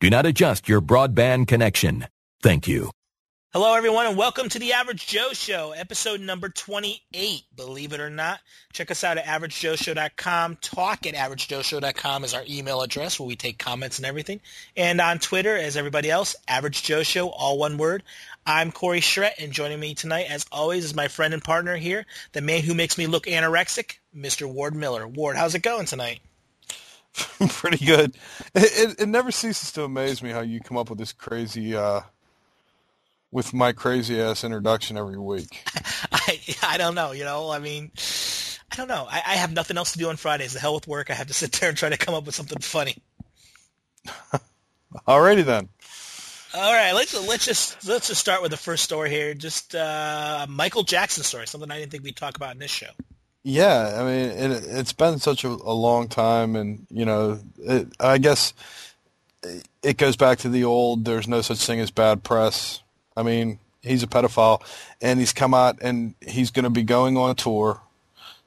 do not adjust your broadband connection. Thank you. Hello, everyone, and welcome to the Average Joe Show, episode number 28. Believe it or not, check us out at averagejoeshow.com. Talk at averagejoeshow.com is our email address where we take comments and everything. And on Twitter, as everybody else, Average Joe Show, all one word. I'm Corey Schret, and joining me tonight, as always, is my friend and partner here, the man who makes me look anorexic, Mr. Ward Miller. Ward, how's it going tonight? Pretty good. It, it, it, never ceases to amaze me how you come up with this crazy uh, with my crazy ass introduction every week. I I don't know. You know, I mean, I don't know. I, I have nothing else to do on Fridays. The hell with work. I have to sit there and try to come up with something funny. Alrighty then. All right, let's let's just let's just start with the first story here. Just uh, Michael Jackson story, something I didn't think we'd talk about in this show. Yeah, I mean, it, has been such a, a, long time, and you know, it, I guess it goes back to the old. There's no such thing as bad press. I mean, he's a pedophile, and he's come out and he's going to be going on a tour.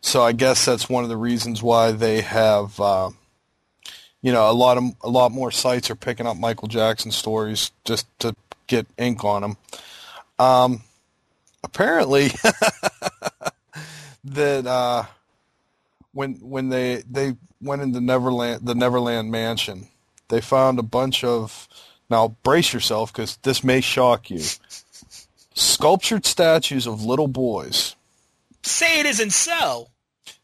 So I guess that's one of the reasons why they have, uh, you know, a lot of a lot more sites are picking up Michael Jackson stories just to get ink on them. Um, apparently, that uh, when when they they went into Neverland, the Neverland Mansion, they found a bunch of now, brace yourself because this may shock you. Sculptured statues of little boys. Say it isn't so.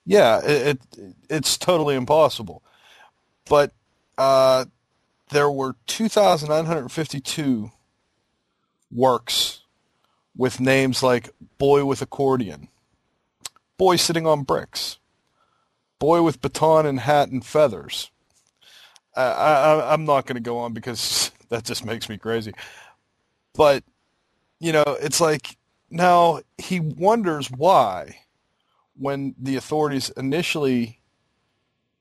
Yeah, it, it it's totally impossible. But uh, there were 2,952 works with names like Boy with Accordion, Boy Sitting on Bricks, Boy with Baton and Hat and Feathers. I, I, I'm not going to go on because that just makes me crazy. But you know, it's like now he wonders why when the authorities initially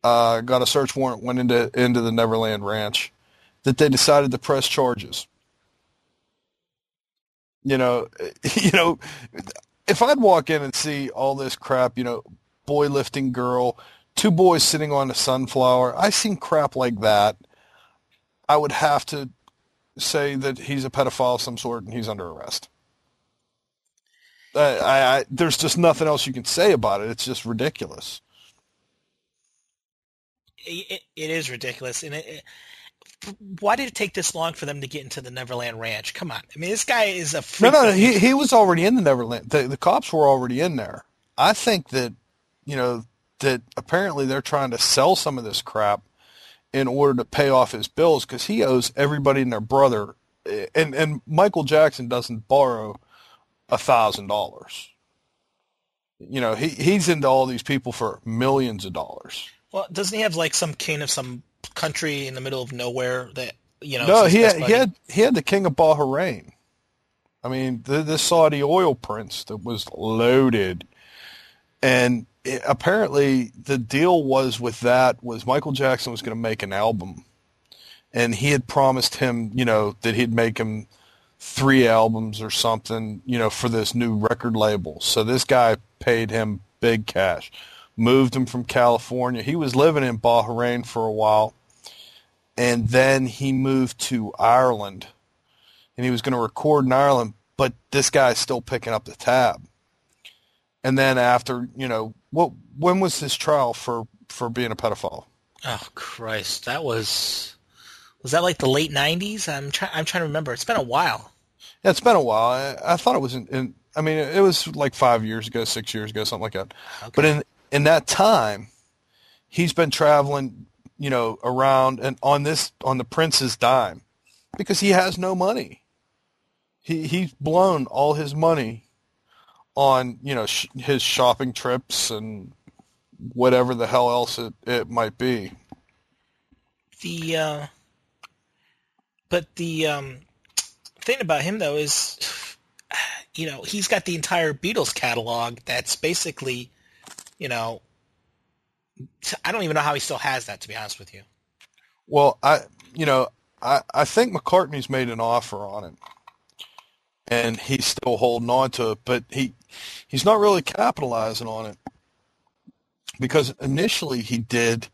uh, got a search warrant went into into the Neverland Ranch that they decided to press charges. You know, you know, if I'd walk in and see all this crap, you know, boy lifting girl, two boys sitting on a sunflower, I seen crap like that I would have to say that he's a pedophile of some sort and he's under arrest. Uh, I, I, there's just nothing else you can say about it. It's just ridiculous. it, it is ridiculous, and it, why did it take this long for them to get into the Neverland Ranch? Come on, I mean, this guy is a no, no, no. He he was already in the Neverland. The, the cops were already in there. I think that you know that apparently they're trying to sell some of this crap in order to pay off his bills because he owes everybody and their brother. Eh, and and Michael Jackson doesn't borrow a thousand dollars. You know, he he's into all these people for millions of dollars. Well, doesn't he have like some king of some country in the middle of nowhere that you know? No, he had, he had he had the king of Bahrain. I mean, the, the Saudi oil prince that was loaded, and it, apparently the deal was with that was Michael Jackson was going to make an album, and he had promised him, you know, that he'd make him three albums or something, you know, for this new record label. So this guy paid him big cash, moved him from California. He was living in Bahrain for a while, and then he moved to Ireland, and he was going to record in Ireland. But this guy's still picking up the tab. And then after, you know, what when was his trial for for being a pedophile? Oh Christ, that was was that like the late '90s? I'm trying I'm trying to remember. It's been a while. Yeah, it's been a while. I, I thought it was in, in, I mean, it was like five years ago, six years ago, something like that. Okay. But in in that time, he's been traveling, you know, around and on this on the prince's dime because he has no money. He he's blown all his money on you know sh- his shopping trips and whatever the hell else it, it might be. The uh, but the um, thing about him though is, you know, he's got the entire Beatles catalog. That's basically, you know, I don't even know how he still has that. To be honest with you. Well, I, you know, I, I think McCartney's made an offer on it, and he's still holding on to it, but he, he's not really capitalizing on it because initially he did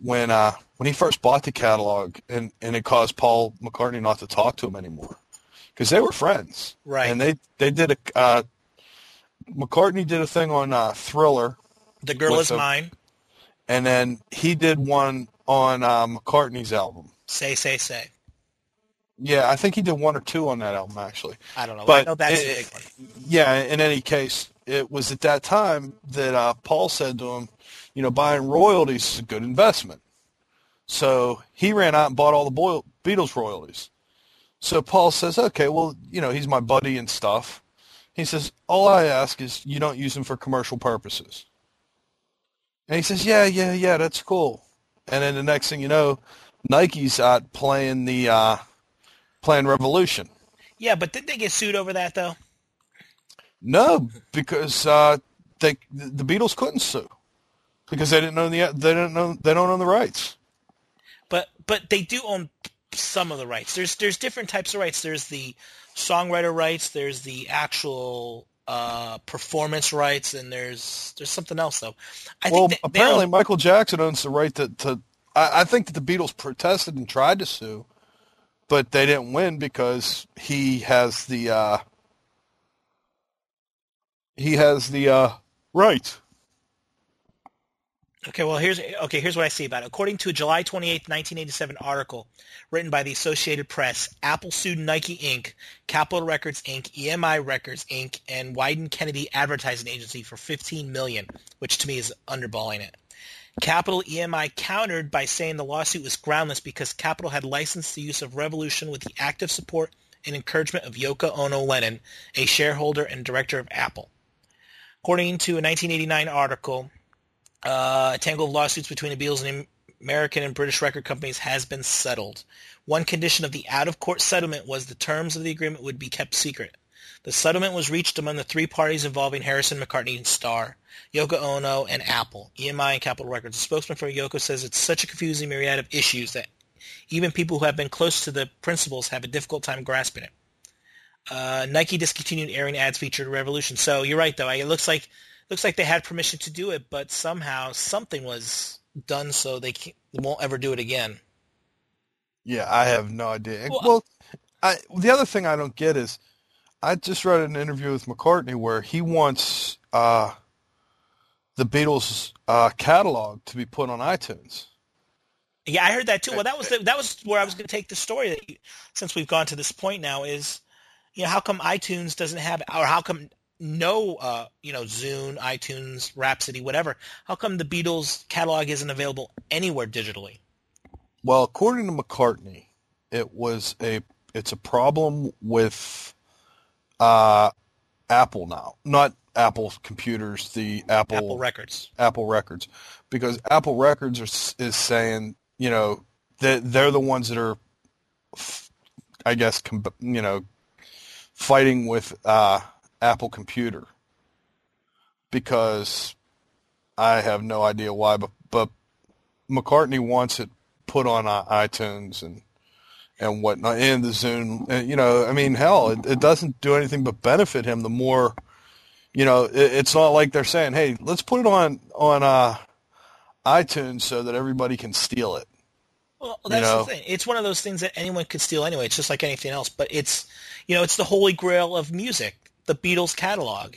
when uh, when he first bought the catalog, and and it caused Paul McCartney not to talk to him anymore because they were friends, Right. And they they did a uh, McCartney did a thing on uh, Thriller, The girl is the- mine. and then he did one on uh, McCartney's album. Say, say, say. Yeah, I think he did one or two on that album actually. I don't know. But I know that's it- a big one. Yeah, in any case, it was at that time that uh, Paul said to him, you know, buying royalties is a good investment. So he ran out and bought all the Beatles royalties. So Paul says, okay, well, you know, he's my buddy and stuff. He says, all I ask is you don't use them for commercial purposes. And he says, yeah, yeah, yeah, that's cool. And then the next thing you know, Nike's out playing the uh, playing Revolution. Yeah, but did they get sued over that though? No, because uh, they the Beatles couldn't sue because they didn't know the they don't know they don't own the rights. But but they do own some of the rights. There's there's different types of rights. There's the songwriter rights. There's the actual uh, performance rights, and there's there's something else though. I well, think they, they apparently own- Michael Jackson owns the right to. to I, I think that the Beatles protested and tried to sue, but they didn't win because he has the uh, he has the uh, right. Okay, well here's okay. Here's what I see about it. According to a July 28, 1987 article written by the Associated Press, Apple sued Nike Inc., Capitol Records Inc., EMI Records Inc., and Wieden Kennedy Advertising Agency for 15 million, which to me is underballing it. Capitol EMI countered by saying the lawsuit was groundless because Capitol had licensed the use of Revolution with the active support and encouragement of Yoko Ono Lennon, a shareholder and director of Apple. According to a 1989 article, uh, a tangle of lawsuits between the Beatles and American and British record companies has been settled. One condition of the out-of-court settlement was the terms of the agreement would be kept secret. The settlement was reached among the three parties involving Harrison, McCartney, and Starr, Yoko Ono, and Apple, EMI, and Capitol Records. A spokesman for Yoko says it's such a confusing myriad of issues that even people who have been close to the principals have a difficult time grasping it. Uh, Nike discontinued airing ads featured Revolution. So you're right, though. It looks like looks like they had permission to do it, but somehow something was done so they, won't ever do it again. Yeah, I have no idea. Well, Well, I, the other thing I don't get is I just read an interview with McCartney where he wants uh, the Beatles uh, catalog to be put on iTunes. Yeah, I heard that too. Well, that was the, that was where I was going to take the story. That you, since we've gone to this point now, is you know how come iTunes doesn't have, or how come no, uh, you know, Zune, iTunes, Rhapsody, whatever. How come the Beatles catalog isn't available anywhere digitally? Well, according to McCartney, it was a it's a problem with uh, Apple now, not Apple computers, the Apple Apple Records. Apple Records, because Apple Records are, is saying, you know, that they're the ones that are, I guess, you know, fighting with uh, Apple Computer, because I have no idea why, but but McCartney wants it put on iTunes and and whatnot, and the Zune, and, you know, I mean, hell, it, it doesn't do anything but benefit him. The more you know, it, it's not like they're saying, "Hey, let's put it on on uh, iTunes so that everybody can steal it." Well, You that's know? the thing. It's one of those things that anyone could steal anyway. It's just like anything else, but it's you know, it's the holy grail of music, the Beatles catalog.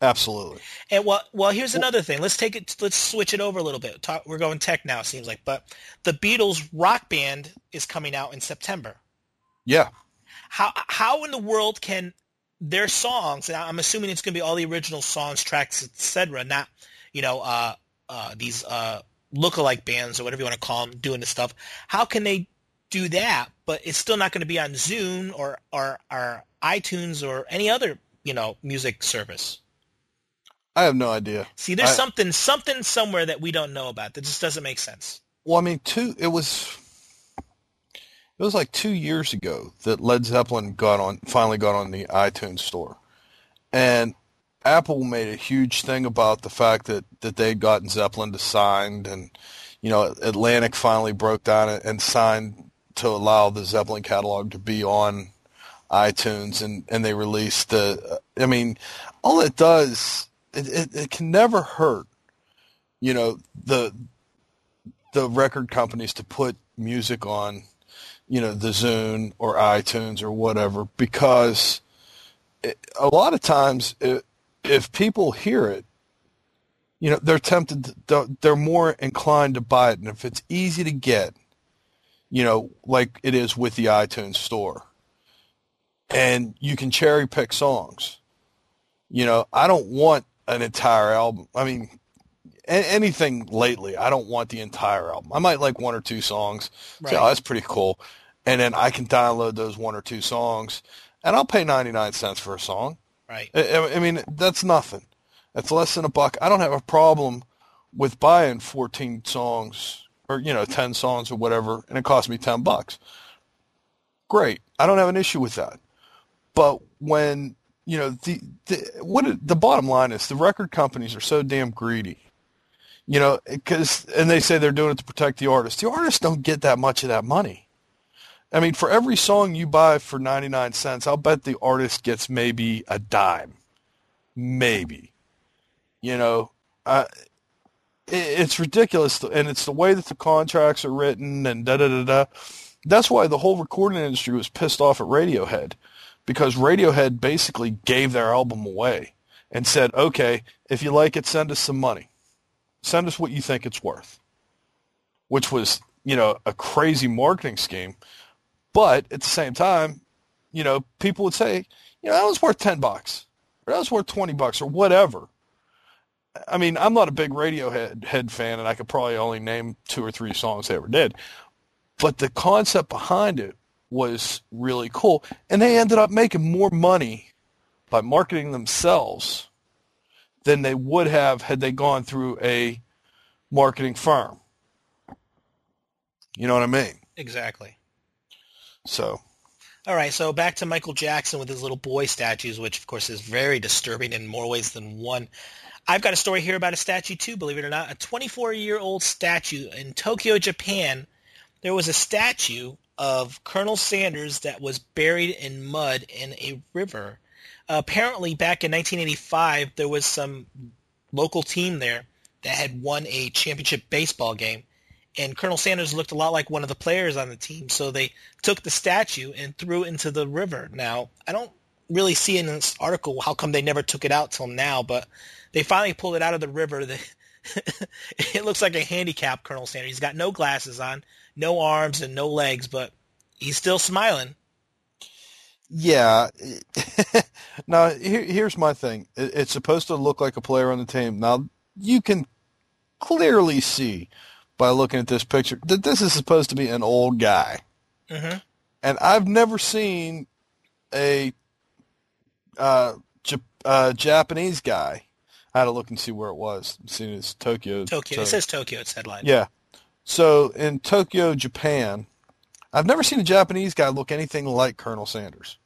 Absolutely. And well, well, here's another thing. Let's take it. Let's switch it over a little bit. Talk, we're going tech now. It seems like, but the Beatles rock band is coming out in September. Yeah. How how in the world can their songs? I'm assuming it's going to be all the original songs, tracks, etc. Not you know uh, uh, these uh, lookalike bands or whatever you want to call them doing this stuff. How can they do that? But it's still not going to be on Zune or or, or iTunes or any other you know music service. I have no idea. See, there's I- something something somewhere that we don't know about that just doesn't make sense. Well, I mean, two. It was. It was like two years ago that Led Zeppelin got on finally got on the iTunes store, and Apple made a huge thing about the fact that that they'd gotten Zeppelin to signed, and you know Atlantic finally broke down and signed to allow the Zeppelin catalog to be on iTunes, and and they released the. I mean, all it does it, it, it can never hurt, you know the the record companies to put music on you know, the Zune or iTunes or whatever, because it, a lot of times it, if people hear it, you know, they're tempted, to, they're more inclined to buy it. And if it's easy to get, you know, like it is with the iTunes store, and you can cherry pick songs, you know, I don't want an entire album. I mean, anything lately, I don't want the entire album. I might like one or two songs. Right. Say, oh, that's pretty cool. And then I can download those one or two songs, and I'll pay 99 cents for a song. Right. I, I mean, that's nothing. That's less than a buck. I don't have a problem with buying 14 songs or, you know, 10 songs or whatever, and it costs me 10 bucks. Great. I don't have an issue with that. But when, you know, the, the what the bottom line is the record companies are so damn greedy you know, because and they say they're doing it to protect the artist. The artists don't get that much of that money. I mean, for every song you buy for 99 cents, I'll bet the artist gets maybe a dime. Maybe. You know, it, it's ridiculous. And it's the way that the contracts are written and da da da da. That's why the whole recording industry was pissed off at Radiohead because Radiohead basically gave their album away and said, okay, if you like it, send us some money. Send us what you think it's worth, which was, you know, a crazy marketing scheme but at the same time, you know, people would say, you know, that was worth 10 bucks or that was worth 20 bucks or whatever. I mean, I'm not a big Radiohead head fan and I could probably only name two or three songs they ever did. But the concept behind it was really cool. And they ended up making more money by marketing themselves than they would have had they gone through a marketing firm. You know what I mean? Exactly. So. All right, so back to Michael Jackson with his little boy statues, which of course is very disturbing in more ways than one. I've got a story here about a statue too, believe it or not. A 24-year-old statue in Tokyo, Japan. There was a statue of Colonel Sanders that was buried in mud in a river. Apparently, back in 1985, there was some local team there that had won a championship baseball game, and Colonel Sanders looked a lot like one of the players on the team. So they took the statue and threw it into the river. Now, I don't really see in this article how come they never took it out till now, but they finally pulled it out of the river. it looks like a handicapped Colonel Sanders. He's got no glasses on, no arms, and no legs, but he's still smiling. Yeah. now, here, here's my thing. It's supposed to look like a player on the team. Now, you can clearly see by looking at this picture that this is supposed to be an old guy. Mm-hmm. And I've never seen a uh, J- uh, Japanese guy. I had to look and see where it was. Seeing it's Tokyo. Tokyo. So, it says Tokyo. It's headline. Yeah. So in Tokyo, Japan, I've never seen a Japanese guy look anything like Colonel Sanders.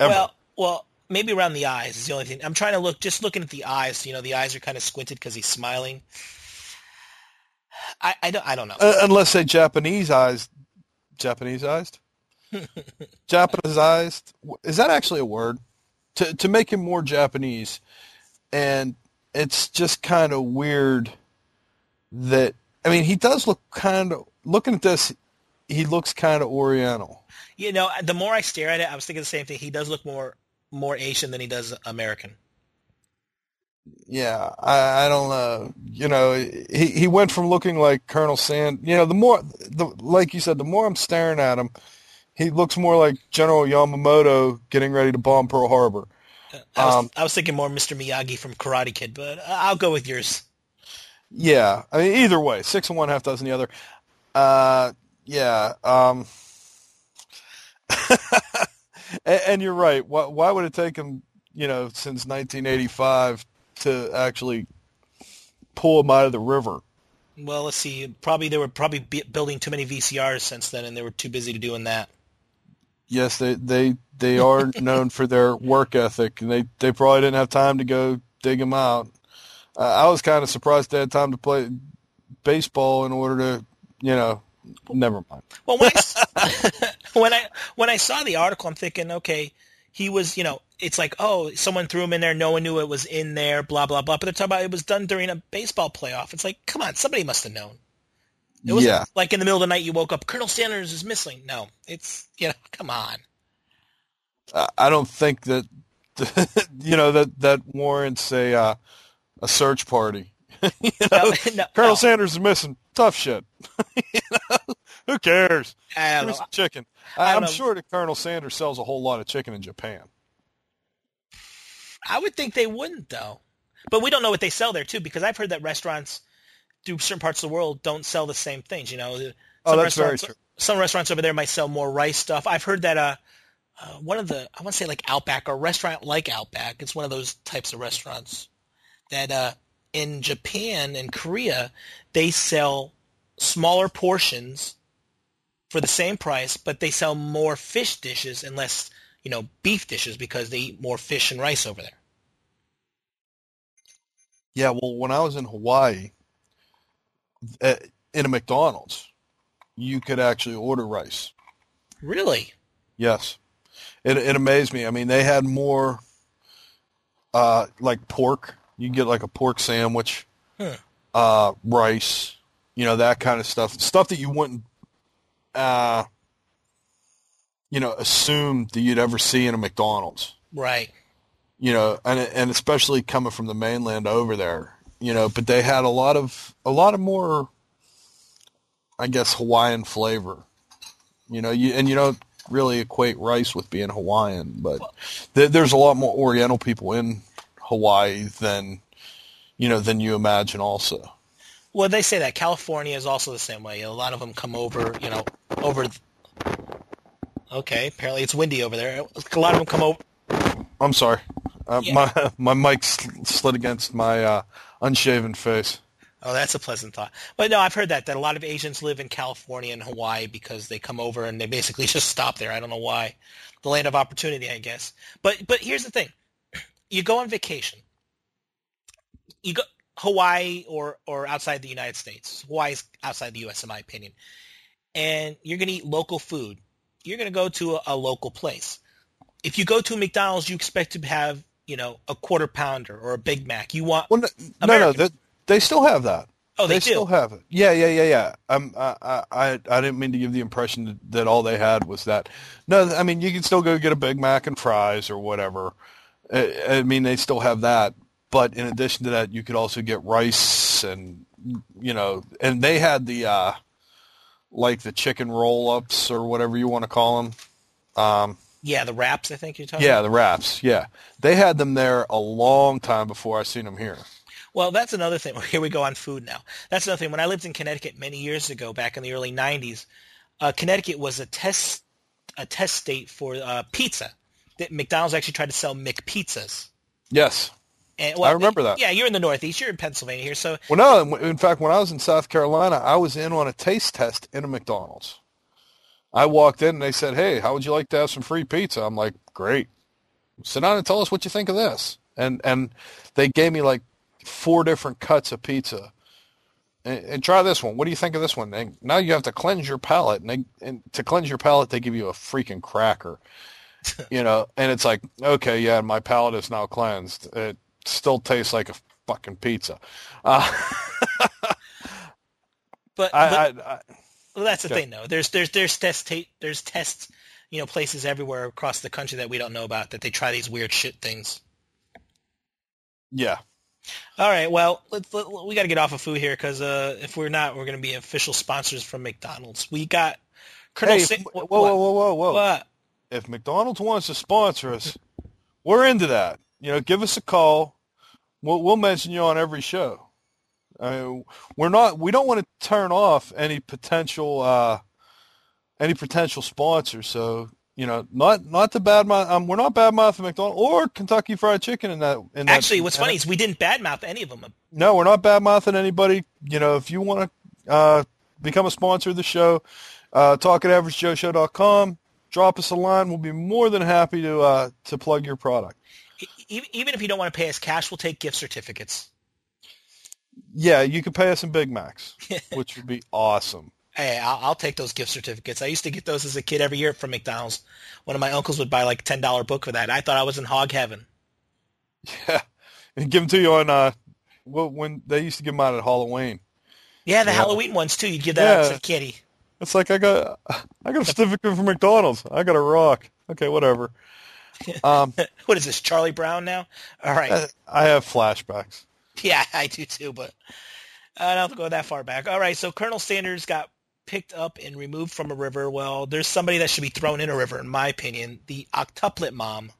Ever. Well, well, maybe around the eyes is the only thing. I'm trying to look, just looking at the eyes. You know, the eyes are kind of squinted because he's smiling. I, I don't I don't know. Uh, unless they Japaneseized, Japaneseized, Japaneseized. Is that actually a word? To to make him more Japanese, and it's just kind of weird that I mean he does look kind of looking at this, he looks kind of Oriental. You know, the more I stare at it, I was thinking the same thing. He does look more more Asian than he does American yeah, I, I don't know. You know, he he went from looking like Colonel Sand. You know, the more the like you said, the more I'm staring at him, he looks more like General Yamamoto getting ready to bomb Pearl Harbor. I was, um, I was thinking more Mr. Miyagi from Karate Kid, but I'll go with yours. Yeah, I mean, either way, six and one, half dozen the other. Uh, yeah. Um, and, and, you're right. Why, why would it take him, you know, since 1985 to actually pull him out of the river. Well, let's see. Probably they were probably building too many VCRs since then, and they were too busy to doing that. Yes, they they they are known for their work ethic, and they they probably didn't have time to go dig them out. Uh, I was kind of surprised they had time to play baseball in order to, you know, never mind. Well, when I, when I when I saw the article, I'm thinking, okay, he was, you know, it's like, oh, someone threw him in there, no one knew it was in there, blah blah blah. But they're talking about it was done during a baseball playoff. It's like, come on, somebody must have known. It was Yeah. like in the middle of the night you woke up, Colonel Sanders is missing. No, it's you know, come on. I I don't think that you know that that warrants a uh, a search party. you know, No, no, Colonel no. Sanders is missing. Tough shit. you know, who cares? I Give don't me know. some chicken. I I, don't I'm know. sure that Colonel Sanders sells a whole lot of chicken in Japan. I would think they wouldn't though. But we don't know what they sell there too, because I've heard that restaurants do certain parts of the world don't sell the same things. You know, Oh, some that's very restaurants, true. Some restaurants over there might sell more rice stuff. I've heard that uh, uh one of the I want to say like Outback or a restaurant like Outback. It's one of those types of restaurants that uh in Japan and Korea they sell smaller portions for the same price, but they sell more fish dishes and less, you know, beef dishes because they eat more fish and rice over there. Yeah, well, when I was in Hawaii, uh, in a McDonald's, you could actually order rice. Really? Yes, it it amazed me. I mean, they had more, uh, like pork. You get like a pork sandwich, Huh. uh, rice, you know that kind of stuff. Stuff that you wouldn't, uh, you know, assume that you'd ever see in a McDonald's. Right. you know, and and especially coming from the mainland over there, you know, but they had a lot of a lot of more, I guess, Hawaiian flavor, you know, you and you don't really equate rice with being Hawaiian, but th- there's a lot more Oriental people in Hawaii than, you know, than you imagine. Also, Well, they say that California is also the same way. A lot of them come over, you know, over. Okay, apparently it's windy over there. A lot of them come over. I'm sorry, uh, Yeah. my my mic slid against my uh, unshaven face. Oh, that's a pleasant thought. But no, I've heard that that a lot of Asians live in California and Hawaii because they come over and they basically just stop there. I don't know why. The land of opportunity, I guess. But but here's the thing: you go on vacation. You go Hawaii or or outside the United States. Hawaii's outside the U.S. in my opinion. And you're going to eat local food. You're going to go to a, a local place. If you go to a McDonald's, you expect to have you know a quarter pounder or a Big Mac. You want Well, no, no, no, American. that, they still have that. oh they, do. still have it. Yeah, yeah, yeah, yeah. Um, I, I, I I didn't mean to give the impression that all they had was that. No, I mean you can still go get a Big Mac and fries or whatever. I, I mean they still have that, but in addition to that, you could also get rice and you know, and they had the uh, like the chicken roll ups or whatever you want to call them. Um, Yeah, the wraps. I think you're talking. yeah, the wraps. Yeah, they had them there a long time before I seen them here. Well, that's another thing. Here we go on food now. That's another thing. When I lived in Connecticut many years ago, back in the early '90s, uh, Connecticut was a test a test state for uh, pizza. That McDonald's actually tried to sell McPizzas. Yes. And, I remember that. Yeah, you're in the Northeast. You're in Pennsylvania here, so Well, no. in- In fact, when I was in South Carolina, I was in on a taste test in a McDonald's. I walked in and they said, "Hey, how would you like to have some free pizza?" I'm like, "Great. Sit down and tell us what you think of this." And and they gave me like four different cuts of pizza. And, and try this one. What do you think of this one? And now you have to cleanse your palate, and, they, and to cleanse your palate, they give you a freaking cracker. you know, and it's like, okay, yeah, my palate is now cleansed. It still tastes like a fucking pizza. Uh, but, I, but I, I, well, that's the Okay. thing, though. There's there's there's test ta- there's test you know places everywhere across the country that we don't know about that they try these weird shit things. yeah. All right, well, let's, let, we got to get off of food here because uh, if we're not, we're going to be official sponsors from McDonald's. We got Colonel. Hey, Sa- whoa, whoa, whoa, whoa, whoa. What? If McDonald's wants to sponsor us, we're into that. You know, give us a call. We'll, we'll mention you on every show. I mean, we're not. We don't want to turn off any potential, uh, any potential sponsors. So you know, not not to badmouth. Um, we're not bad badmouthing McDonald's or Kentucky Fried Chicken in that. In that- Actually, what's funny that- is we didn't badmouth any of them. No, we're not bad mouthing anybody. You know, if you want to uh, become a sponsor of the show, uh, talk at averagejoeshow.com. Drop us a line. We'll be more than happy to uh, to plug your product. Even if you don't want to pay us cash, we'll take gift certificates. Yeah, you can pay us in Big Macs, which would be awesome. Hey, I'll, I'll take those gift certificates. I used to get those as a kid every year from McDonald's. One of my uncles would buy like a ten dollar book for that. I thought I was in hog heaven. Yeah, and give them to you on uh, well, when they used to give them out at Halloween. Yeah, the Yeah. Halloween ones too. You'd give that out Yeah. to the kitty. It's like I got I got a certificate from McDonald's. I got a rock. Okay, whatever. Um, What is this, Charlie Brown now? All right. I, I have flashbacks. Yeah, I do too, but I don't have to go that far back. All right, so Colonel Sanders got picked up and removed from a river. Well, there's somebody that should be thrown in a river, in my opinion. The octuplet mom.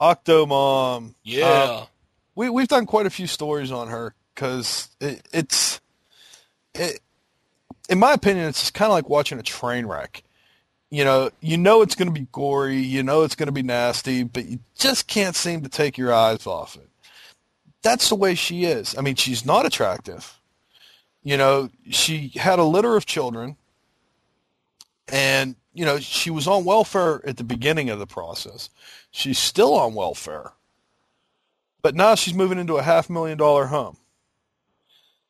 Octomom. Yeah. Uh, we we've done quite a few stories on her because it, it's it, in my opinion it's just kind of like watching a train wreck. You know, you know it's going to be gory, you know it's going to be nasty, but you just can't seem to take your eyes off it. That's the way she is. I mean, she's not attractive. You know, she had a litter of children and you know, she was on welfare at the beginning of the process. She's still on welfare. But now she's moving into a half million dollar home.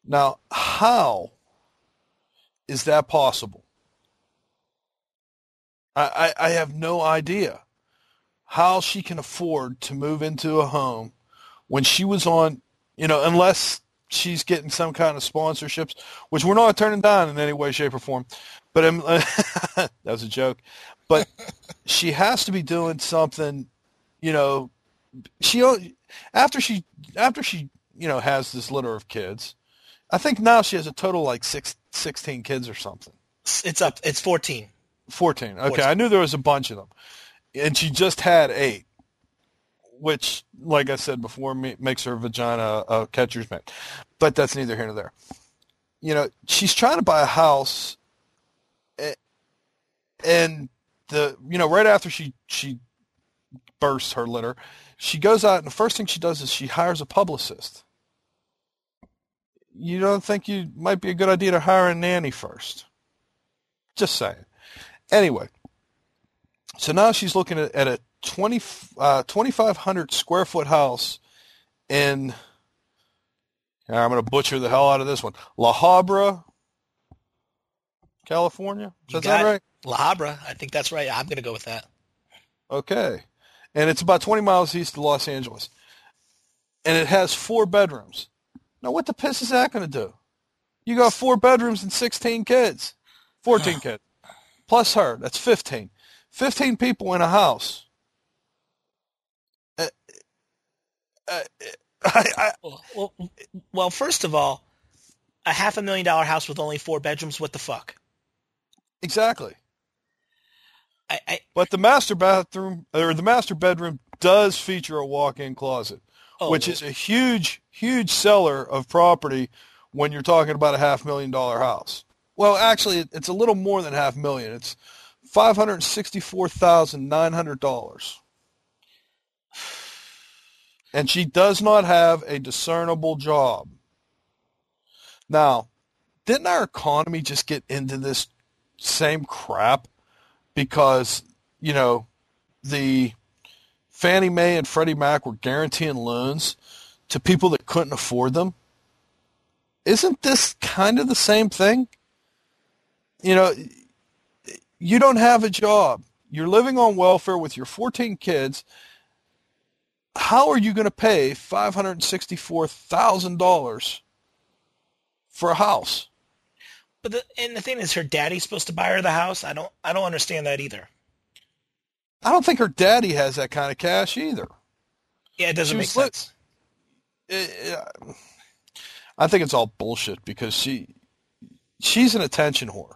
Now, how is that possible? I, I, I have no idea how she can afford to move into a home when she was on, you know, unless she's getting some kind of sponsorships, which we're not turning down in any way, shape, or form. But that was a joke. But she has to be doing something, you know. She after she after she you know has this litter of kids. I think now she has a total like six, 16 kids or something. It's up. It's 14. 14. Okay, 14. I knew there was a bunch of them. And she just had eight, which, like I said before, makes her vagina a catcher's mitt. But that's neither here nor there. You know, she's trying to buy a house, eh, and the you know right after she she bursts her litter, she goes out and the first thing she does is she hires a publicist. You don't think you might be a good idea to hire a nanny first? Just saying. Anyway, so now she's looking at, at a 20, uh, 2,500 square foot house in, I'm going to butcher the hell out of this one, La Habra, California. Got that right? La Habra. I think that's right. I'm going to go with that. Okay. And it's about 20 miles east of Los Angeles. And it has four bedrooms. Now, what the piss is that going to do? You got four bedrooms and 16 kids. 14 kids. Plus her. That's 15. 15 people in a house. Uh, uh, I, I, Well, well, well, first of all, a half a million dollar house with only four bedrooms. What the fuck? exactly. I, I But the master bathroom, or the master bedroom does feature a walk-in closet. Oh, which is a huge, huge seller of property when you're talking about a half million dollar house. Well, actually, it's a little more than half million. It's five hundred sixty-four thousand nine hundred dollars, and she does not have a discernible job. Now, didn't our economy just get into this same crap because you know the Fannie Mae and Freddie Mac were guaranteeing loans to people that couldn't afford them. Isn't this kind of the same thing? You know, you don't have a job. You're living on welfare with your 14 kids. How are you going to pay $564,000 for a house? but the, and the thing is, her daddy's supposed to buy her the house. I don't. I don't understand that either. I don't think her daddy has that kind of cash either. Yeah, it doesn't make was lit- sense. Eh, it- I think it's all bullshit because she she's an attention whore,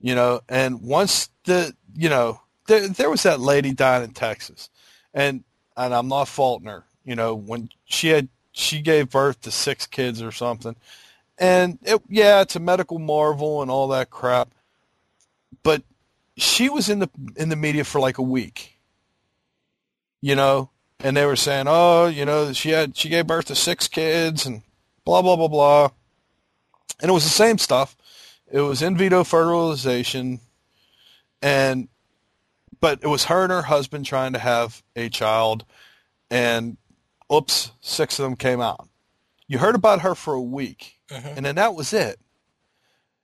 you know. And once the you know there there was that lady down in Texas, and and I'm not faulting her, you know, when she had she gave birth to six kids or something, and it, yeah, it's a medical marvel and all that crap, but she was in the in the media for like a week, you know, and they were saying, oh, you know, she had she gave birth to six kids and blah blah blah blah, and it was the same stuff. It was in vitro fertilization, and but it was her and her husband trying to have a child, and oops, six of them came out. You heard about her for a week, Mhm. and then that was it.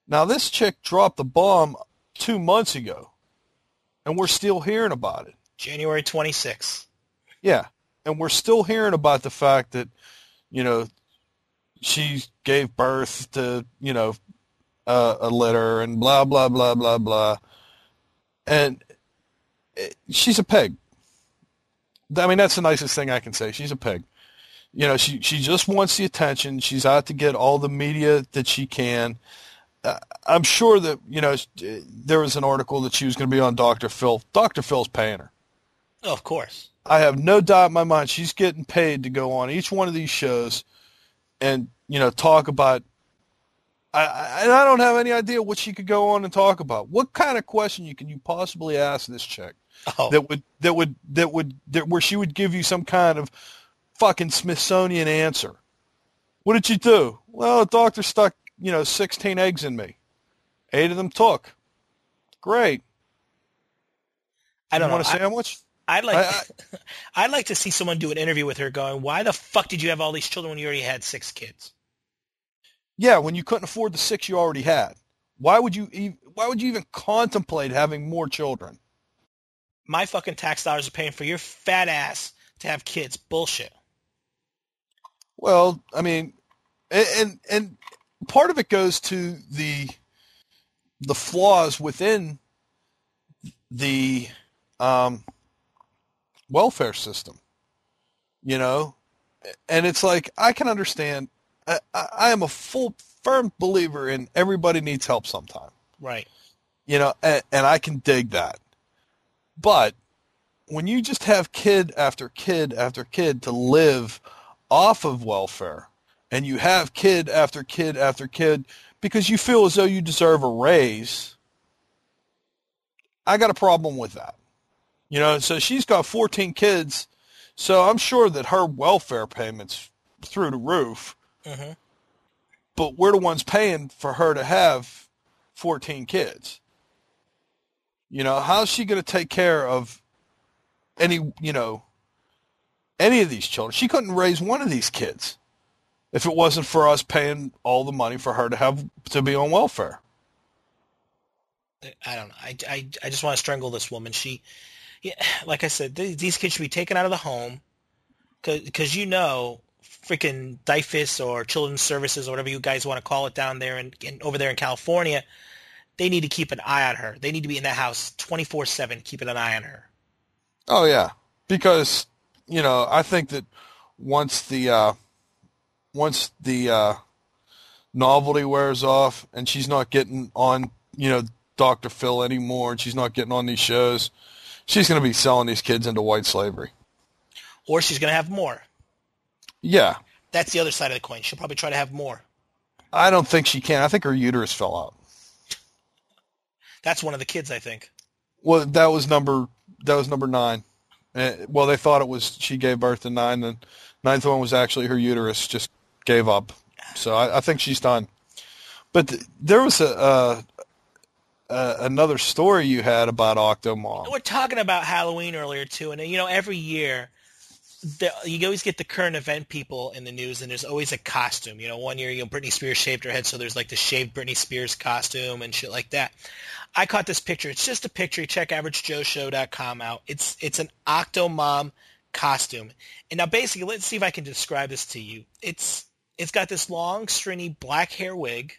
Now this chick dropped the bomb two months ago, and we're still hearing about it. January 26th. Yeah, and we're still hearing about the fact that, you know, she gave birth to, you know, uh, a litter and blah blah blah blah blah, and it, she's a pig. I mean, that's the nicest thing I can say. She's a pig. You know, she she just wants the attention. She's out to get all the media that she can. Uh, I'm sure that you know there was an article that she was going to be on Dr. Phil. Dr. Phil's paying her. Oh, of course. I have no doubt in my mind she's getting paid to go on each one of these shows and you know talk about. I, I and I don't have any idea what she could go on and talk about. What kind of question you can you possibly ask this chick Oh, that would that would that would that where she would give you some kind of fucking Smithsonian answer? What did you do? Well, the doctor stuck you know sixteen eggs in me. Eight of them took. Great. I don't you know. want a I, sandwich? I'd like I- I'd like to see someone do an interview with her going, "Why the fuck did you have all these children when you already had six kids?" Yeah, when you couldn't afford the six you already had. Why would you why would you even contemplate having more children? My fucking tax dollars are paying for your fat ass to have kids. Bullshit. Well, I mean, and, and part of it goes to the the flaws within the um, welfare system. You know, and it's like I can understand. I, I am a full firm believer in everybody needs help sometime. Right. you know, and, and I can dig that. But when you just have kid after kid after kid to live off of welfare, and you have kid after kid after kid because you feel as though you deserve a raise, I got a problem with that. You know, so she's got 14 kids, so I'm sure that her welfare payments through the roof, hmm but we're the ones paying for her to have 14 kids. You know, how's she going to take care of any, you know, any of these children? She couldn't raise one of these kids if it wasn't for us paying all the money for her to have to be on welfare. I don't know. I, I, I just want to strangle this woman. She, yeah, like I said, th- these kids should be taken out of the home because you know, freaking DIFUS or Children's Services or whatever you guys want to call it down there and, and over there in California, they need to keep an eye on her. They need to be in that house 24-7 keeping an eye on her. Oh yeah, because you know I think that once the uh, once the uh, novelty wears off and she's not getting on, you know, Dr. Phil anymore, and she's not getting on these shows, she's going to be selling these kids into white slavery. Or she's going to have more. Yeah, That's the other side of the coin. She'll probably try to have more. I don't think she can. I think her uterus fell out. That's one of the kids, I think. Well, that was number that was number nine. Uh, well, they thought it was she gave birth to nine. The ninth one was actually her uterus just gave up. So I, I think she's done. But th- there was a, another story you had about Octomom. We're talking about Halloween earlier too, and you know every year the, you always get the current event people in the news, and there's always a costume. You know, one year you know Britney Spears shaved her head, so there's like the shaved Britney Spears costume and shit like that. I caught this picture. It's just a picture. Check AverageJoeShow.com out. It's it's an Octomom costume, and now basically, let's see if I can describe this to you. It's it's got this long, stringy black hair wig,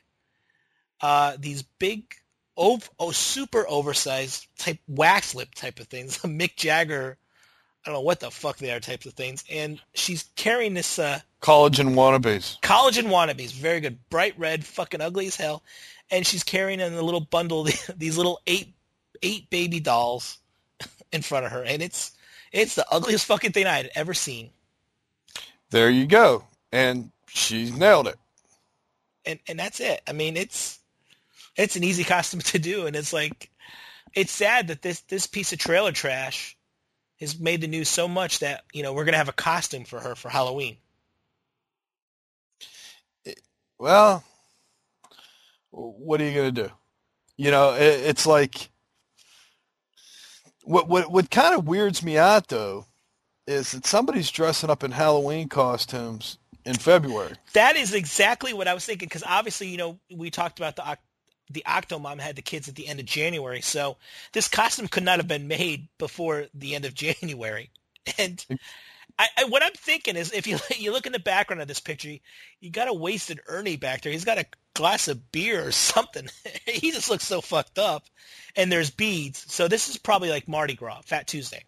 uh, these big ov- oh, super oversized type wax lip type of things. Mick Jagger, I don't know what the fuck they are types of things. And she's carrying this uh, Collagen wannabes. collagen wannabes, very good, bright red, fucking ugly as hell. And she's carrying in a little bundle these little eight eight baby dolls in front of her, and it's it's the ugliest fucking thing I had ever seen. There you go. And she nailed it. and and that's it. I mean, it's it's an easy costume to do, and it's like it's sad that this this piece of trailer trash has made the news so much that you know we're gonna have a costume for her for Halloween. well, what are you going to do? You know, it, it's like what what what kind of weirds me out though is that somebody's dressing up in Halloween costumes in February. That is exactly what I was thinking because obviously, you know, we talked about the the Octomom had the kids at the end of January, so this costume could not have been made before the end of January. And I, I, what I'm thinking is, if you you look in the background of this picture, you got a wasted Ernie back there. He's got a glass of beer or something. he just looks so fucked up. And there's beads, so this is probably like Mardi Gras, Fat Tuesday.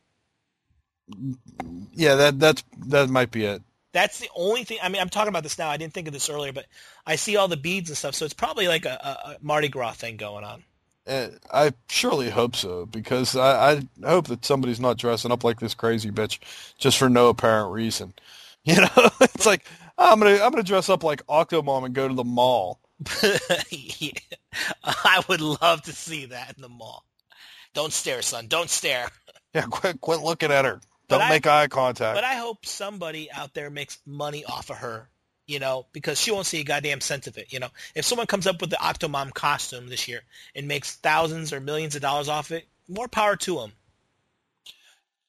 Yeah, that that's that might be it. That's the only thing. I mean, I'm talking about this now. I didn't think of this earlier, but I see all the beads and stuff, so it's probably like a, a, Mardi Gras thing going on. Uh, I surely hope so because I, I hope that somebody's not dressing up like this crazy bitch just for no apparent reason. You know, it's like I'm gonna I'm gonna dress up like Octomom and go to the mall. yeah. I would love to see that in the mall. Don't stare, son. Don't stare. Yeah, quit quit looking at her. Don't but make I, eye contact. But I hope somebody out there makes money off of her, you know, because she won't see a goddamn cent of it. You know, if someone comes up with the Octomom costume this year and makes thousands or millions of dollars off it, more power to them.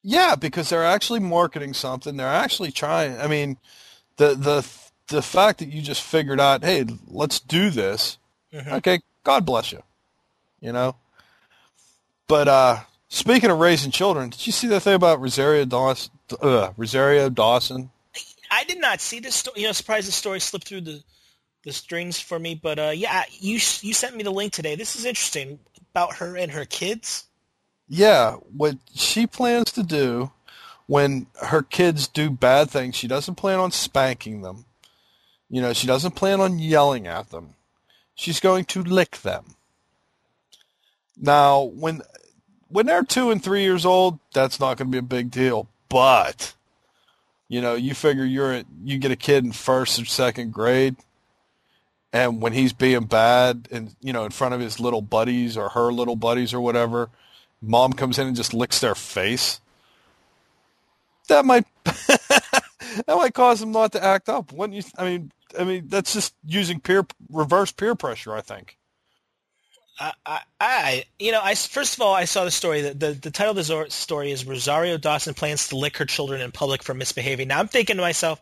Yeah, because they're actually marketing something. They're actually trying. I mean, the the the fact that you just figured out, hey, let's do this. Mm-hmm. Okay, God bless you. You know. But uh Speaking of raising children, did you see that thing about Rosario Dawson? Uh, Rosario Dawson? I did not see this story. You know, surprised the story slipped through the the strings for me. But uh, yeah, you you sent me the link today. This is interesting about her and her kids. Yeah, what she plans to do when her kids do bad things, she doesn't plan on spanking them. You know, she doesn't plan on yelling at them. She's going to lick them. Now, when when they're two and three years old, that's not going to be a big deal. But you know, you figure you're you get a kid in first or second grade, and when he's being bad, and you know, in front of his little buddies or her little buddies or whatever, mom comes in and just licks their face. That might that might cause them not to act up. Wouldn't you? I mean, I mean, that's just using peer reverse peer pressure. I think. I, I, you know, I first of all, I saw the story. The, the, the title of the story is Rosario Dawson plans to lick her children in public for misbehaving. Now I'm thinking to myself,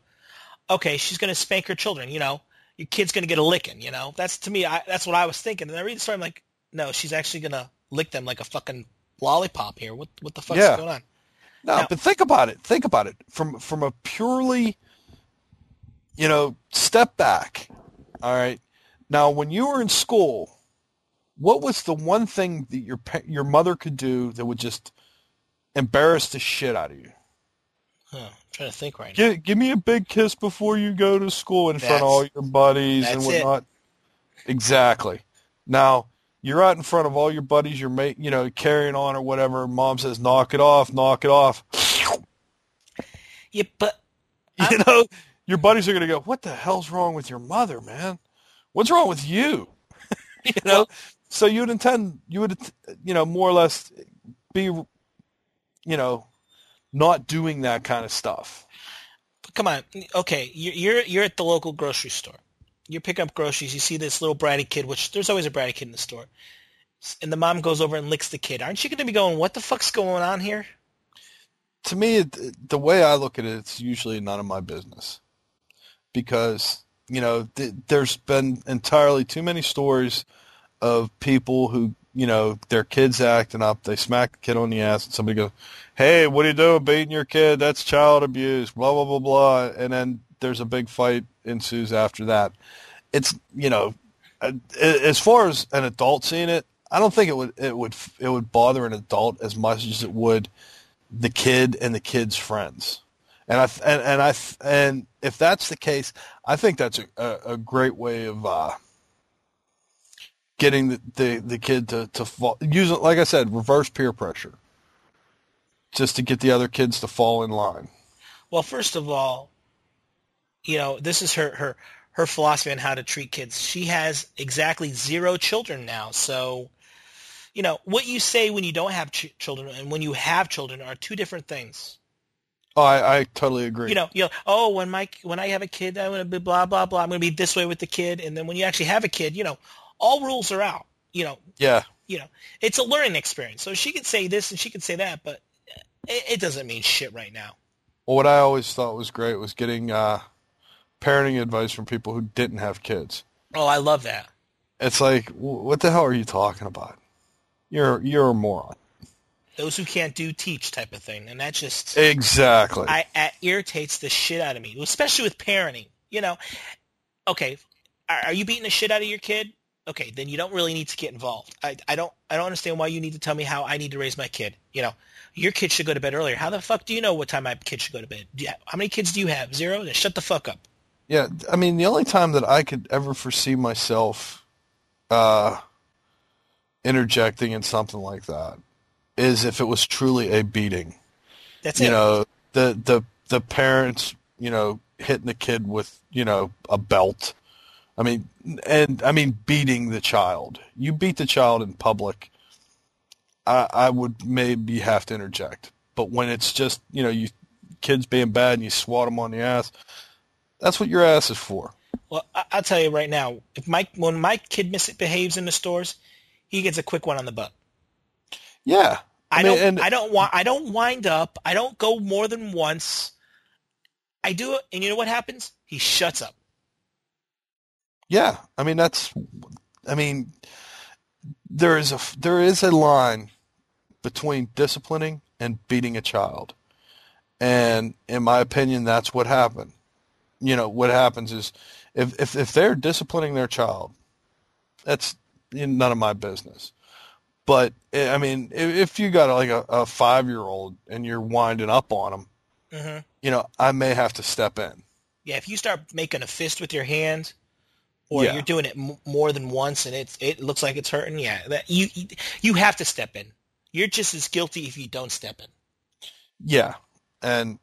okay, she's going to spank her children. You know, your kid's going to get a licking. You know, that's to me, I, that's what I was thinking. And I read the story, I'm like, no, she's actually going to lick them like a fucking lollipop here. What what the fuck's yeah. going on? No, now, but think about it. Think about it from from a purely, you know, step back. All right. Now, when you were in school what was the one thing that your your mother could do that would just embarrass the shit out of you? Huh, I'm trying to think right give, now. Give me a big kiss before you go to school in that's, front of all your buddies and whatnot. It. Exactly. Now you're out in front of all your buddies. You're mate, you know, carrying on or whatever. Mom says, "Knock it off, knock it off." Yeah, but I'm... you know, your buddies are going to go, "What the hell's wrong with your mother, man? What's wrong with you?" you know, so you would intend, you would, you know, more or less be, you know, not doing that kind of stuff. Come on, okay, you're you're at the local grocery store. You pick up groceries. You see this little bratty kid, which there's always a bratty kid in the store, and the mom goes over and licks the kid. Aren't you going to be going, "What the fuck's going on here"? To me, the way I look at it, it's usually none of my business, because you know th- there's been entirely too many stories of people who, you know, their kids acting up, they smack the kid on the ass and somebody goes, hey, what are you doing beating your kid? That's child abuse, blah, blah, blah, blah. And then there's a big fight ensues after that. It's, you know, as far as an adult seeing it, I don't think it would, it would, it would bother an adult as much as it would the kid and the kid's friends. And I and, and I and if that's the case, I think that's a, a great way of uh, getting the, the, the kid to, to fall, use it, like I said, reverse peer pressure just to get the other kids to fall in line. Well, first of all, you know, this is her, her, her philosophy on how to treat kids. She has exactly zero children now. So, you know, what you say when you don't have ch- children and when you have children are two different things. Oh, I, I totally agree. You know, you know, oh, when my when I have a kid, I'm gonna be blah blah blah. I'm gonna be this way with the kid, and then when you actually have a kid, you know, all rules are out. You know, yeah, you know, it's a learning experience. So she could say this and she could say that, but it, it doesn't mean shit right now. Well, what I always thought was great was getting uh, parenting advice from people who didn't have kids. Oh, I love that. It's like, what the hell are you talking about? You're you're a moron. Those who can't do teach type of thing, and that just exactly. I, it irritates the shit out of me, especially with parenting. You know, okay, are, are you beating the shit out of your kid? Okay, then you don't really need to get involved. I, I don't I don't understand why you need to tell me how I need to raise my kid. You know, your kid should go to bed earlier. How the fuck do you know what time my kid should go to bed? You, how many kids do you have? Zero? Then shut the fuck up. Yeah, I mean, the only time that I could ever foresee myself uh, interjecting in something like that is if it was truly a beating. That's you it. know, the the the parents, you know, hitting the kid with you know a belt. I mean, and I mean beating the child. You beat the child in public. I, I would maybe have to interject, but when it's just you know you kids being bad and you swat them on the ass, that's what your ass is for. Well, I, I'll tell you right now, if my when my kid misbehaves in the stores, he gets a quick one on the butt. Yeah, I, I mean, don't. and- I don't want. I don't wind up. I don't go more than once. I do it, and you know what happens? He shuts up. Yeah, I mean that's, I mean, there is a there is a line between disciplining and beating a child, and in my opinion, that's what happened. You know, what happens is if if if they're disciplining their child, that's none of my business. But eh, I mean, if if you got like a, a five year old and you're winding up on them, hmm you know, I may have to step in. Yeah, if you start making a fist with your hand, or Yeah. you're doing it m- more than once, and it's it looks like it's hurting, yeah, that you you have to step in. You're just as guilty if you don't step in. Yeah, and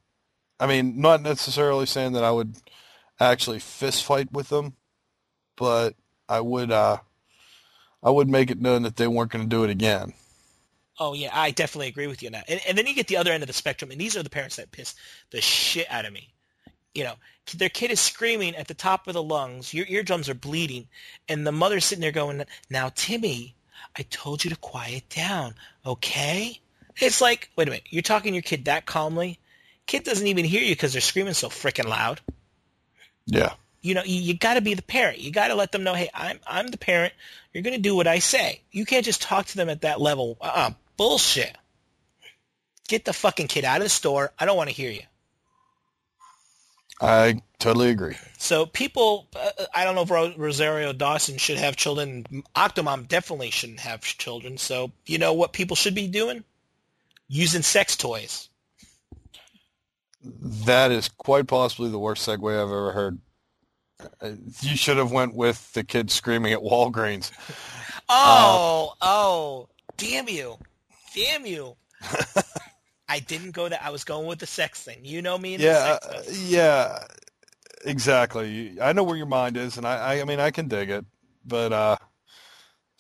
I mean, not necessarily saying that I would actually fist fight with them, but I would. Uh, I would make it known that they weren't going to do it again. Oh yeah, I definitely agree with you on that. And, and then you get the other end of the spectrum, and these are the parents that piss the shit out of me. You know, their kid is screaming at the top of the lungs, your eardrums are bleeding, and the mother's sitting there going, "Now, Timmy, I told you to quiet down, okay?" It's like, wait a minute, you're talking to your kid that calmly. Kid doesn't even hear you because they're screaming so freaking loud. Yeah, You know, you, you got to be the parent. You got to let them know, hey, I'm I'm the parent. You're going to do what I say. You can't just talk to them at that level. Uh-uh, bullshit. Get the fucking kid out of the store. I don't want to hear you. I totally agree. So people, uh, I don't know if Ro- Rosario Dawson should have children. Octomom definitely shouldn't have children. So you know what people should be doing? Using sex toys. That is quite possibly the worst segue I've ever heard. Uh, You should have went with the kid screaming at Walgreens. Oh, oh, damn you, damn you. I didn't go that. I was going with the sex thing. You know me Yeah, the uh, sex yeah, exactly. I know where your mind is, and I, I, I mean, I can dig it, but uh,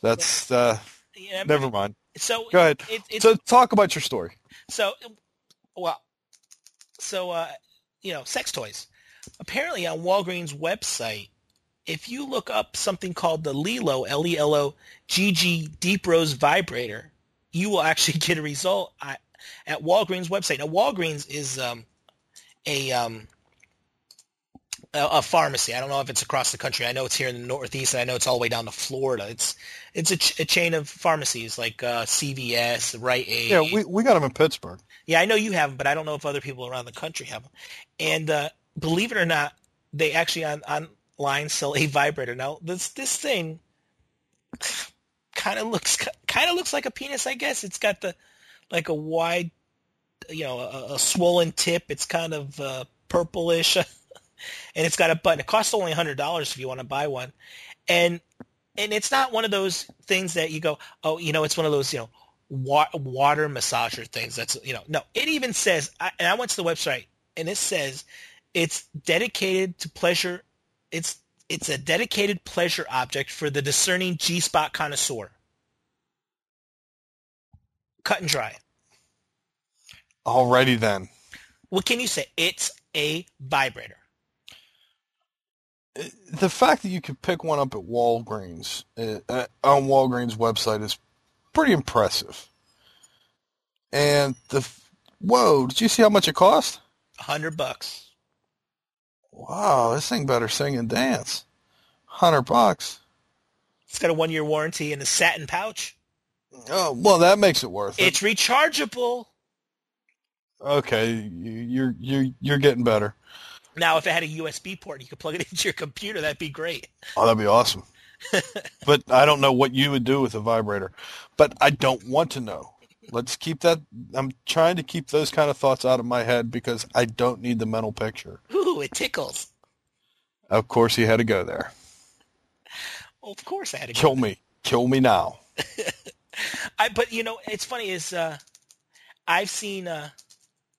that's uh, Yeah, never mind. So Go ahead. It, it's, So talk about your story. so, well, so uh, you know, sex toys. Apparently, on Walgreens' website, if you look up something called the Lelo L E L O G G Deep Rose Vibrator, you will actually get a result at, at Walgreens' website. Now, Walgreens is um, a um, a, a pharmacy. I don't know if it's across the country. I know it's here in the Northeast, and I know it's all the way down to Florida. It's it's a, ch- a chain of pharmacies like uh, CVS, Rite Aid. Yeah, we we got them in Pittsburgh. Yeah, I know you have them, but I don't know if other people around the country have them. And uh, believe it or not, they actually on online sell a vibrator. Now this this thing kind of looks kind of looks like a penis, I guess. It's got the like a wide, you know, a, a swollen tip. It's kind of uh, purplish, and it's got a button. It costs only hundred dollars if you want to buy one, and and it's not one of those things that you go, oh, you know, it's one of those, you know, wa- water massager things. That's, you know, no, it even says, I, and I went to the website and it says it's dedicated to pleasure. It's, it's a dedicated pleasure object for the discerning G-spot connoisseur. Cut and dry. Alrighty then. What can you say? It's a vibrator. The fact that you could pick one up at Walgreens uh, on Walgreens website is pretty impressive. And the whoa, did you see how much it cost? A hundred bucks. Wow, this thing better sing and dance. Hundred bucks. It's got a one year warranty and a satin pouch. Oh well, that makes it worth it. It's rechargeable. Okay, you're you're you're getting better. Now, if it had a USB port, you could plug it into your computer. That'd be great. Oh, that'd be awesome. but I don't know what you would do with a vibrator. But I don't want to know. Let's keep that. I'm trying to keep those kind of thoughts out of my head because I don't need the mental picture. Ooh, it tickles. Of course, he had to go there. Well, of course, I had to kill me. Kill me now. I. But you know, it's funny is uh, I've seen uh,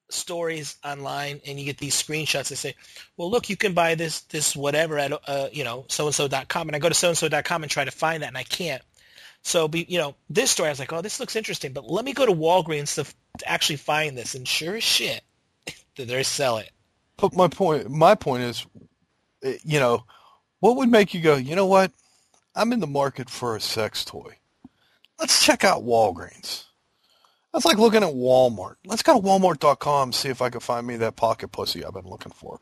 stories online, and you get these screenshots that say, "Well, look, you can buy this this whatever at uh, you know so and so dot com," and I go to so and so dot com and try to find that, and I can't. So, be, you know, this story, I was like, oh, this looks interesting, but let me go to Walgreens to, to actually find this, and sure as shit, they sell it. But my point, my point is, eh, you know, what would make you go, you know what? I'm in the market for a sex toy. Let's check out Walgreens. That's like looking at Walmart. Let's go to Walmart.com see if I can find me that pocket pussy I've been looking for.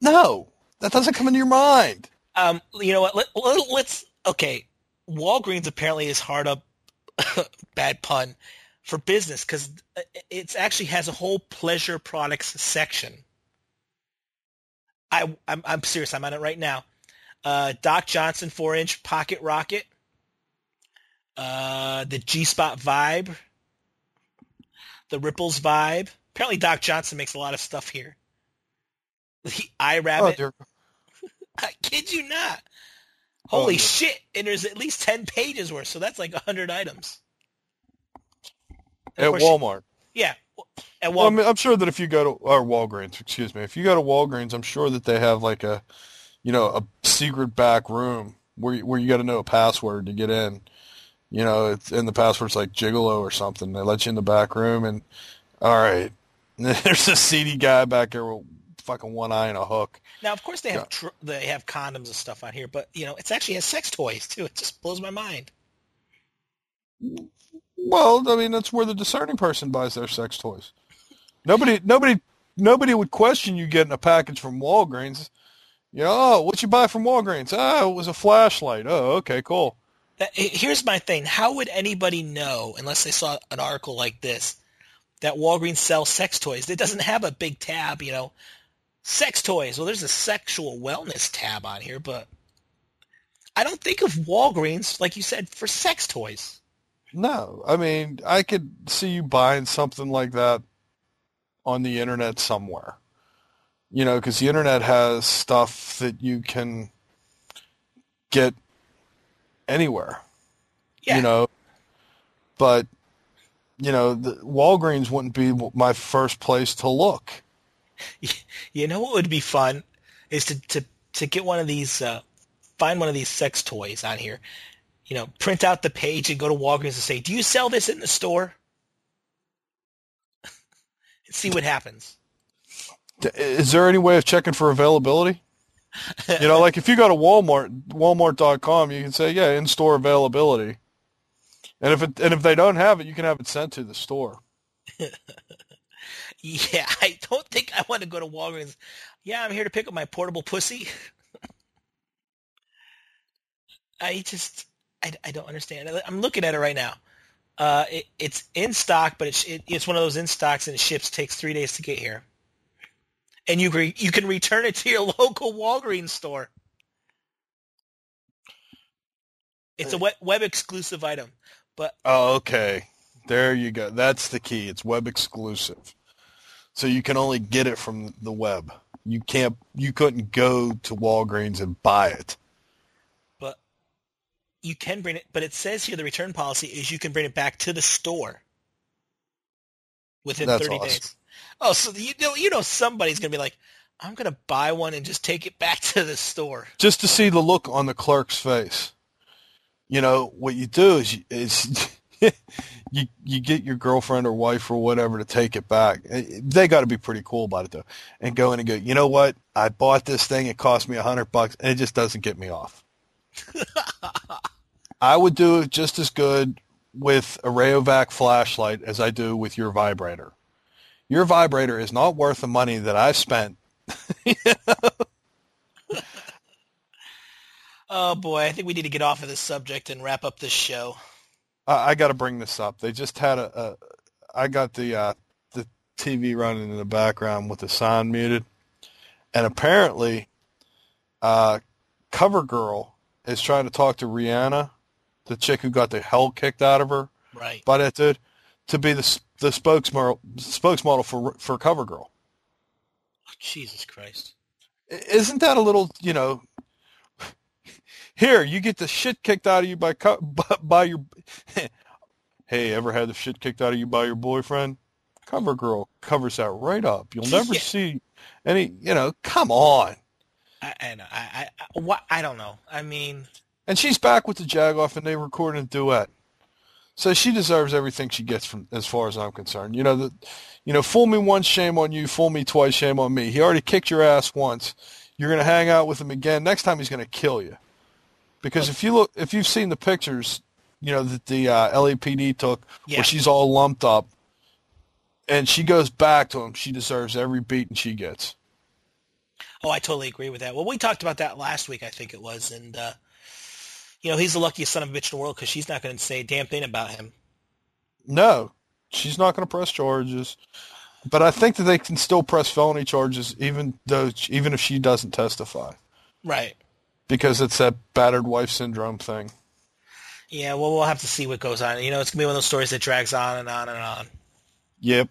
No, that doesn't come into your mind. Um, you know what? Let, let, let's okay. Walgreens apparently is hard up, bad pun, for business because it actually has a whole pleasure products section. I I'm, I'm serious. I'm on it right now. Uh, Doc Johnson four inch pocket rocket. Uh, the G Spot Vibe. The Ripples Vibe. Apparently, Doc Johnson makes a lot of stuff here. The iRabbit. Oh, I kid you not. Holy oh, shit! And there's at least ten pages worth, so that's like hundred items. At Walmart. yeah, at Walmart. Well, I mean, I'm sure that if you go to or Walgreens, excuse me, if you go to Walgreens, I'm sure that they have like a, you know, a secret back room where you, where you got to know a password to get in. You know, it's, and the password's like Gigolo or something. They let you in the back room, and all right, there's a seedy guy back there with fucking one eye and a hook. Now, of course, they have tr- they have condoms and stuff on here, but you know, it's actually has sex toys too. It just blows my mind. Well, I mean, that's where the discerning person buys their sex toys. Nobody, nobody, nobody would question you getting a package from Walgreens. You know, oh, what you buy from Walgreens? Oh, it was a flashlight. Oh, okay, cool. That, here's my thing: How would anybody know unless they saw an article like this that Walgreens sells sex toys? It doesn't have a big tab, you know, sex toys. Well, there's a sexual wellness tab on here, but I don't think of Walgreens, like you said, for sex toys. No, I mean, I could see you buying something like that on the internet somewhere. You know, because the internet has stuff that you can get anywhere. Yeah. You know, but you know, the, Walgreens wouldn't be my first place to look. You know what would be fun is to to to get one of these, uh, find one of these sex toys on here. You know, print out the page and go to Walgreens and say, "Do you sell this in the store?" and see what happens. Is there any way of checking for availability? you know, like if you go to Walmart, Walmart.com, you can say, "Yeah, in-store availability," and if it and if they don't have it, you can have it sent to the store. Yeah, I don't think I want to go to Walgreens. Yeah, I'm here to pick up my portable pussy. I just, I, I don't understand. I'm looking at it right now. Uh, it, it's in stock, but it's it, it's one of those in stocks and it ships. Takes three days to get here, and you re, you can return it to your local Walgreens store. It's a web, web exclusive item, but oh, okay, there you go. That's the key. It's web exclusive. So you can only get it from the web. You can't. You couldn't go to Walgreens and buy it. But you can bring it. But it says here the return policy is you can bring it back to the store within That's 30 awesome. days. Oh, so you know you know somebody's gonna be like, I'm gonna buy one and just take it back to the store just to see the look on the clerk's face. You know what you do is you, is you you get your girlfriend or wife or whatever to take it back. Eh, they got to be pretty cool about it though, and go in and go. You know what? I bought this thing. It cost me a hundred bucks, and it just doesn't get me off. I would do it just as good with a Rayovac flashlight as I do with your vibrator. Your vibrator is not worth the money that I've spent. oh boy, I think we need to get off of this subject and wrap up this show. I, I got to bring this up. They just had a. a I got the uh, the TV running in the background with the sound muted, and apparently, uh, CoverGirl is trying to talk to Rihanna, the chick who got the hell kicked out of her right. by that dude, to be the the spokesmodel spokesmodel for for CoverGirl. Oh, Jesus Christ! Isn't that a little you know? Here, you get the shit kicked out of you by by your. hey, ever had the shit kicked out of you by your boyfriend? CoverGirl covers that right up. You'll never yeah. see any. You know, come on. I, I, I, I, what, I don't know. I mean, and she's back with the Jagoff, and they recorded a duet. So she deserves everything she gets from, as far as I'm concerned. You know that, you know, fool me once, shame on you. Fool me twice, shame on me. He already kicked your ass once. You're gonna hang out with him again. Next time, he's gonna kill you. Because if you look, if you've seen the pictures, you know that the uh, LAPD took, yeah. where she's all lumped up, and she goes back to him, she deserves every beating she gets. Oh, I totally agree with that. Well, we talked about that last week, I think it was, and uh, you know he's the luckiest son of a bitch in the world because she's not going to say a damn thing about him. No, she's not going to press charges. But I think that they can still press felony charges even though even if she doesn't testify. Right because it's that battered wife syndrome thing. Yeah, well, we'll have to see what goes on. You know, it's gonna be one of those stories that drags on and on and on. Yep.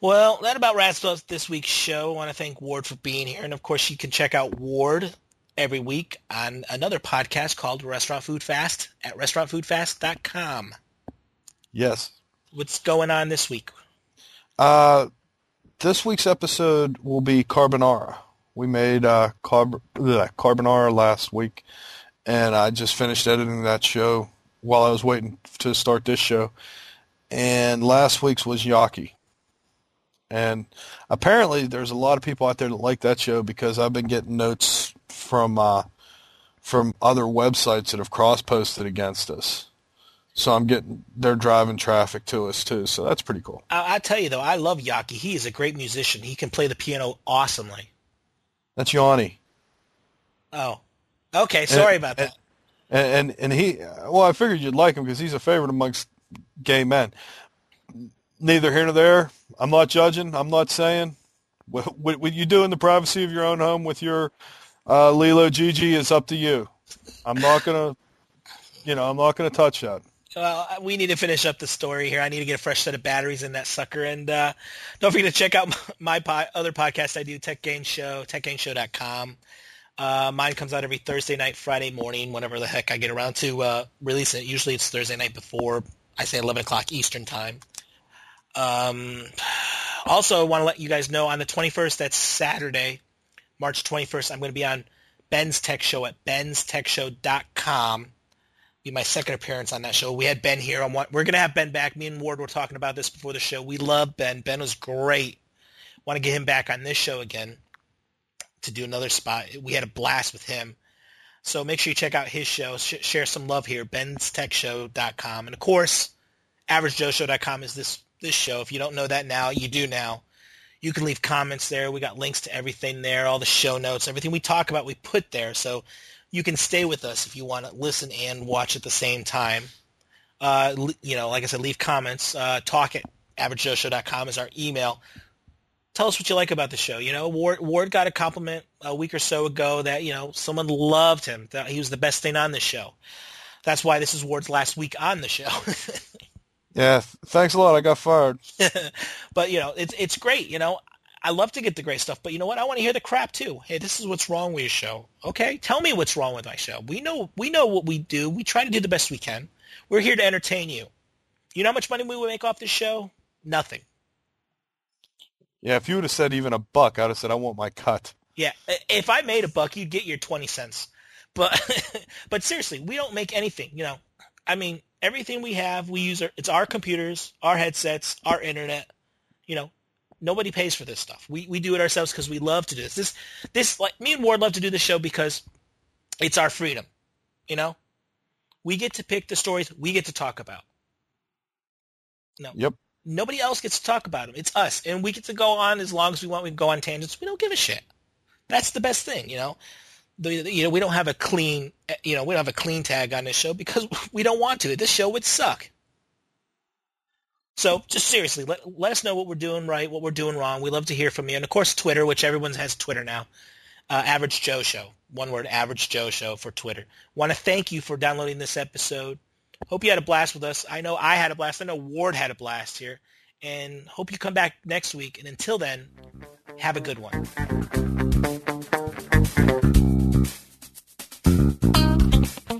Well, that about wraps up this week's show. I want to thank Ward for being here, and of course, you can check out Ward every week on another podcast called Restaurant Food Fast at restaurantfoodfast.com. Yes. What's going on this week? Uh, this week's episode will be carbonara. We made uh, carb- Carbonara last week, and I just finished editing that show while I was waiting to start this show. And last week's was Yaki. And apparently there's a lot of people out there that like that show because I've been getting notes from uh, from other websites that have cross-posted against us. So I'm getting they're driving traffic to us too. So that's pretty cool. I, I tell you though, I love Yaki. He is a great musician. He can play the piano awesomely. That's Yanni. Oh, okay. Sorry and, about that. And, and and he, well, I figured you'd like him because he's a favorite amongst gay men. Neither here nor there. I'm not judging. I'm not saying what, what, what you do in the privacy of your own home with your uh, Lilo Gigi is up to you. I'm not gonna, you know, I'm not gonna touch that. Well, we need to finish up the story here. I need to get a fresh set of batteries in that sucker. And uh, don't forget to check out my, po- other podcast I do, Tech Game Show, techgameshow.com. Uh, mine comes out every Thursday night, Friday morning, whenever the heck I get around to uh, releasing it. Usually it's Thursday night before, I say 11 o'clock Eastern time. Um, also, I want to let you guys know on the 21st, that's Saturday, March 21st, I'm going to be on Ben's Tech Show at benstechshow.com be my second appearance on that show. We had Ben here. On what we're gonna have Ben back. Me and Ward were talking about this before the show. We love Ben. Ben was great. Want to get him back on this show again to do another spot. We had a blast with him. So make sure you check out his show. Sh- share some love here. Ben'sTechShow.com. And of course, AverageJoeShow.com is this this show. If you don't know that now, you do now. You can leave comments there. We got links to everything there, all the show notes, everything we talk about, we put there. So you can stay with us if you want to listen and watch at the same time. Uh, you know, like I said, leave comments. Uh, talk at averagejoeshow.com is our email. Tell us what you like about the show. You know, Ward, Ward got a compliment a week or so ago that, you know, someone loved him, that he was the best thing on the show. That's why this is Ward's last week on the show. yeah, thanks a lot. I got fired. but, you know, it's, it's great. You know, I love to get the great stuff, but you know what? I want to hear the crap too. Hey, this is what's wrong with your show. Okay, tell me what's wrong with my show. We know we know what we do. We try to do the best we can. We're here to entertain you. You know how much money we would make off this show? Nothing. Yeah, if you would have said even a buck, I'd have said I want my cut. Yeah, if I made a buck, you'd get your twenty cents. But but seriously, we don't make anything. You know, I mean, everything we have, we use our, it's our computers, our headsets, our internet. You know, nobody pays for this stuff. We we do it ourselves because we love to do this. This this like me and Ward love to do this show because it's our freedom. You know, we get to pick the stories we get to talk about. No. Yep. Nobody else gets to talk about them. It's us, and we get to go on as long as we want. We can go on tangents. We don't give a shit. That's the best thing, you know. The, you know, we don't have a clean, you know, we don't have a clean tag on this show because we don't want to. This show would suck. So just seriously, let, let us know what we're doing right, what we're doing wrong. We love to hear from you. And of course, Twitter, which everyone has Twitter now. Uh, Average Joe Show. One word, Average Joe Show for Twitter. Want to thank you for downloading this episode. Hope you had a blast with us. I know I had a blast. I know Ward had a blast here. And hope you come back next week. And until then, have a good one.